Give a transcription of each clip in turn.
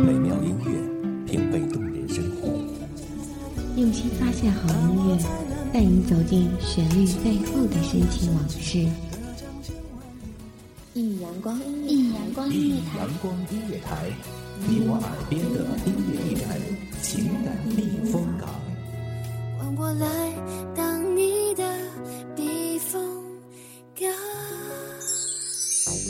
美妙音乐，品味动人生活。用心发现好音乐，带你走进旋律背后的深情往事。一阳光，一阳光音乐台，阳光音乐台，你我耳边的音乐驿站，情感避风港。换我来当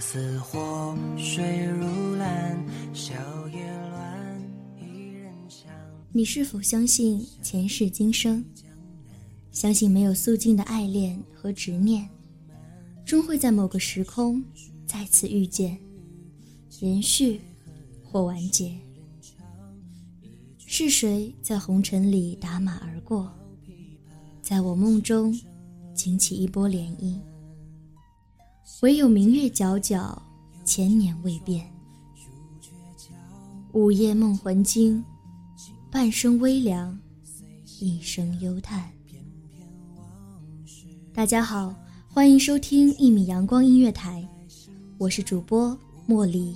似火，水如蓝，笑靥乱，一人香。你是否相信前世今生？相信没有肃静的爱恋和执念，终会在某个时空再次遇见，延续或完结。是谁在红尘里打马而过？在我梦中惊起一波涟漪。唯有明月皎皎，千年未变。午夜梦魂惊，半生微凉，一生忧叹。大家好，欢迎收听一米阳光音乐台，我是主播茉莉。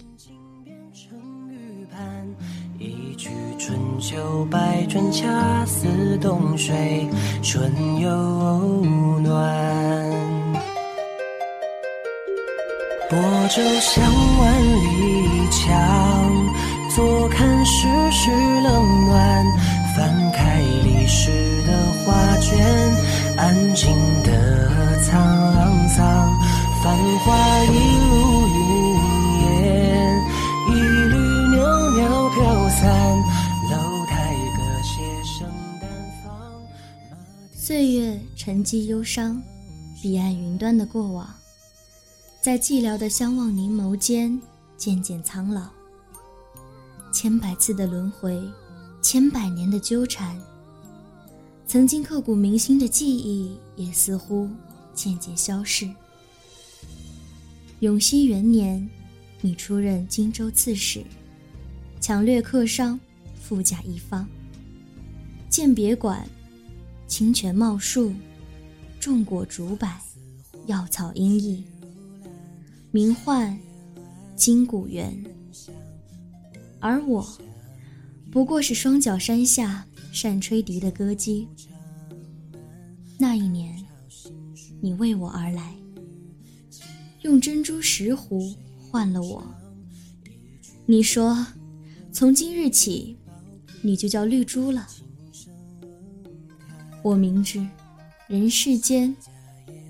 一曲春秋百转，恰似冬水春又暖。泊舟向万里江，坐看世事冷暖。翻开历史的画卷，安静的沧桑。繁华一路云烟，一缕袅袅飘散。楼台歌榭声淡放。岁月沉积忧伤，彼岸云端的过往。在寂寥的相望凝眸间，渐渐苍老。千百次的轮回，千百年的纠缠，曾经刻骨铭心的记忆，也似乎渐渐消逝。永熙元年，你出任荆州刺史，抢掠客商，富甲一方。鉴别馆，清泉茂树，种果竹柏，药草茵茵。名唤金谷园，而我不过是双脚山下善吹笛的歌姬。那一年，你为我而来，用珍珠石斛换了我。你说，从今日起，你就叫绿珠了。我明知人世间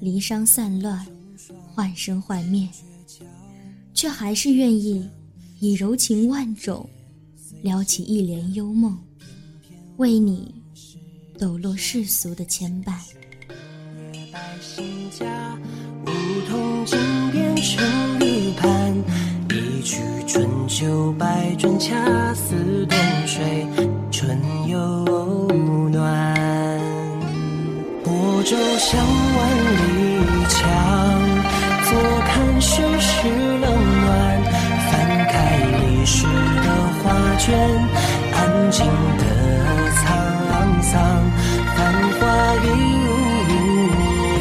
离殇散乱，幻生幻灭。却还是愿意以柔情万种，撩起一帘幽梦，为你抖落世俗的牵绊。月白新家，梧桐井边成玉盘，一曲春秋百转，恰安静的沧桑，繁华一如云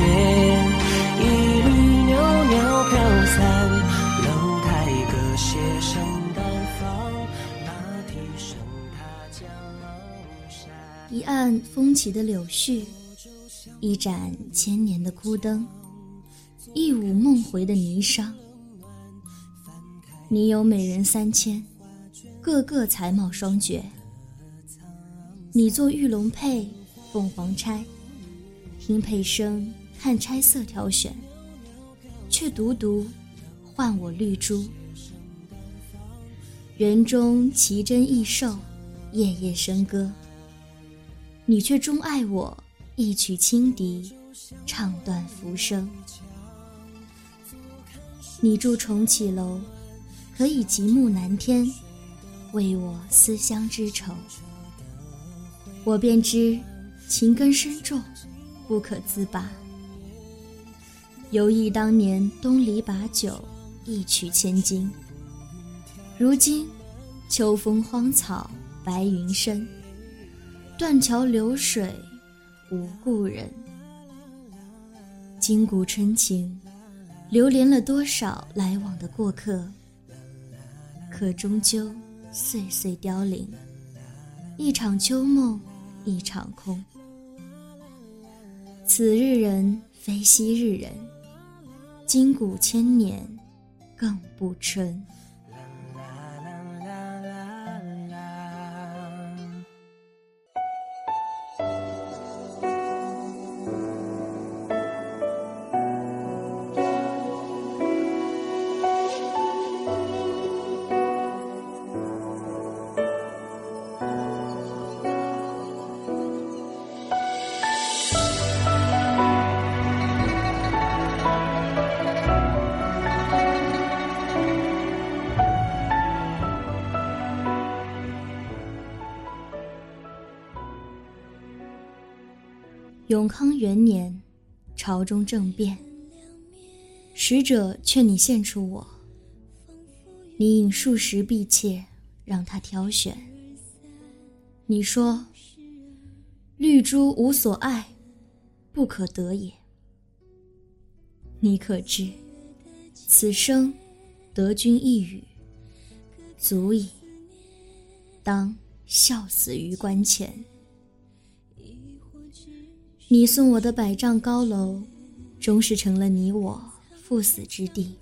烟，一缕袅袅飘散，楼台歌榭声淡放，马蹄声踏江山。一岸风起的柳絮，一盏千年的枯灯，一舞梦回的霓裳。你有美人三千，个个才貌双绝。你做玉龙佩，凤凰钗，听佩声，看钗色挑选，却独独换我绿珠。园中奇珍异兽，夜夜笙歌。你却钟爱我一曲轻笛，唱断浮生。你住重启楼，可以极目南天，为我思乡之愁。我便知情根深重，不可自拔。犹忆当年东篱把酒，一曲千金。如今秋风荒草，白云深。断桥流水无故人，今古春情，流连了多少来往的过客？可终究岁岁凋零，一场秋梦一场空。此日人非昔日人，今古千年更不春。永康元年，朝中政变，使者劝你献出我。你引数十婢妾，让他挑选。你说：“绿珠无所爱，不可得也。”你可知，此生得君一语，足矣。当笑死于关前。你送我的百丈高楼，终是成了你我赴死之地。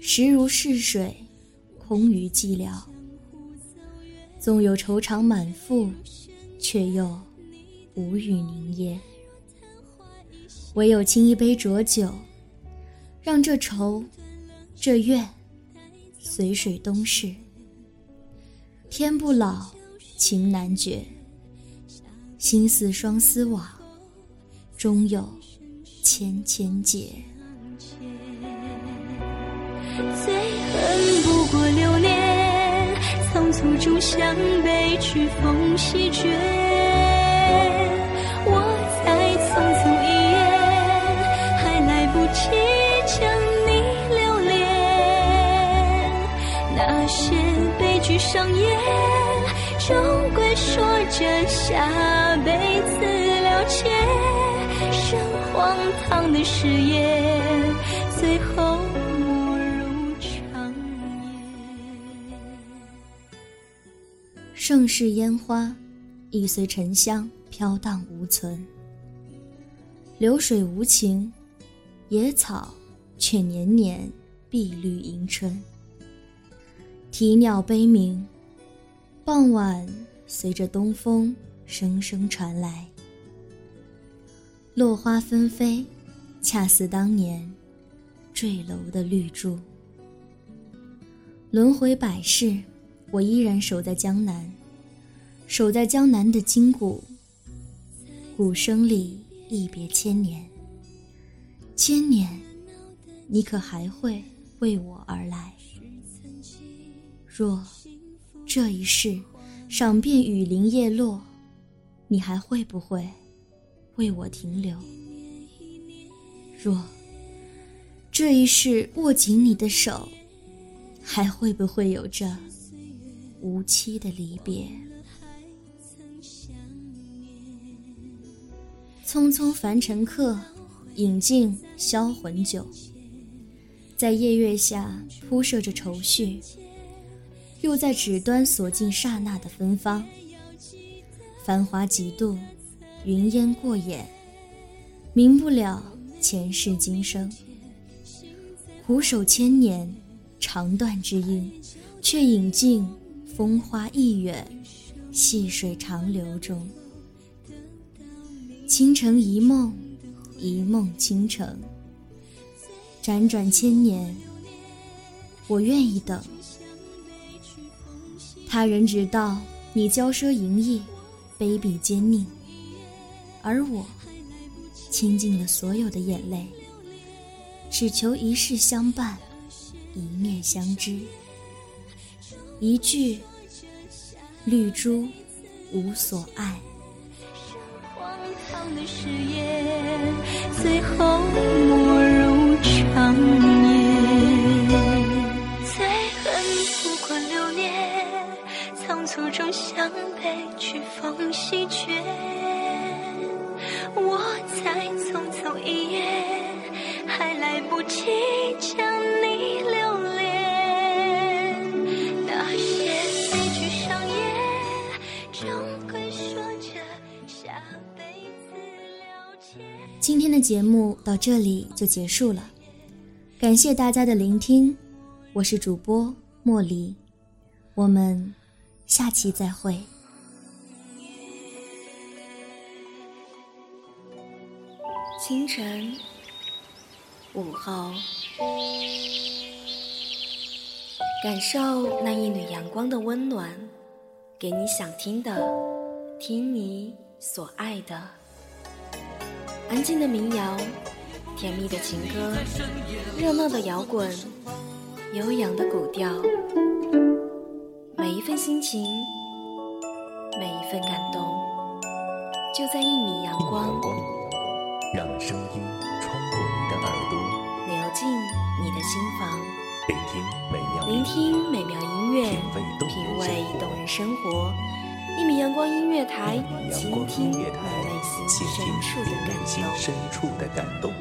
时如逝水，空余寂寥。纵有愁肠满腹，却又无语凝噎。唯有倾一杯浊酒，让这愁，这怨，随水东逝。天不老，情难绝。心似双丝网，终有千千结。最恨不过流年，仓促中向北去风席卷。我才匆匆一眼，还来不及将你留恋。那些悲剧上演，终归说着下。辈子了结，生荒唐的誓言，最后没入长夜。盛世烟花已随沉香飘荡无存，流水无情，野草却年年碧绿迎春。啼鸟悲鸣，傍晚随着东风。声声传来，落花纷飞，恰似当年坠楼的绿珠。轮回百世，我依然守在江南，守在江南的金谷。鼓声里一别千年，千年，你可还会为我而来？若这一世，赏遍雨林叶落。你还会不会为我停留？若这一世握紧你的手，还会不会有着无期的离别？匆匆凡尘客，饮尽销魂酒，在夜月下铺设着愁绪，又在纸端锁进刹那的芬芳。繁华几度，云烟过眼，明不了前世今生。苦守千年，长断之音，却饮尽风花易远，细水长流中。倾城一梦，一梦倾城。辗转千年，我愿意等。他人知道你骄奢淫逸，卑鄙奸佞，而我倾尽了所有的眼泪，只求一世相伴，一面相知。一句绿珠无所爱。最后今天的节目到这里就结束了，感谢大家的聆听，我是主播莫离，我们下期再会。清晨，午后，感受那一缕阳光的温暖，给你想听的，听你所爱的。安静的民谣，甜蜜的情歌，热闹的摇滚，悠扬的古调，每一份心情，每一份感动，就在一米阳光。让声音穿过你的耳朵，流进你的心房。聆听美妙，聆听美妙音乐，品味动人生活。一米阳光音乐台，倾听内心深处的感动。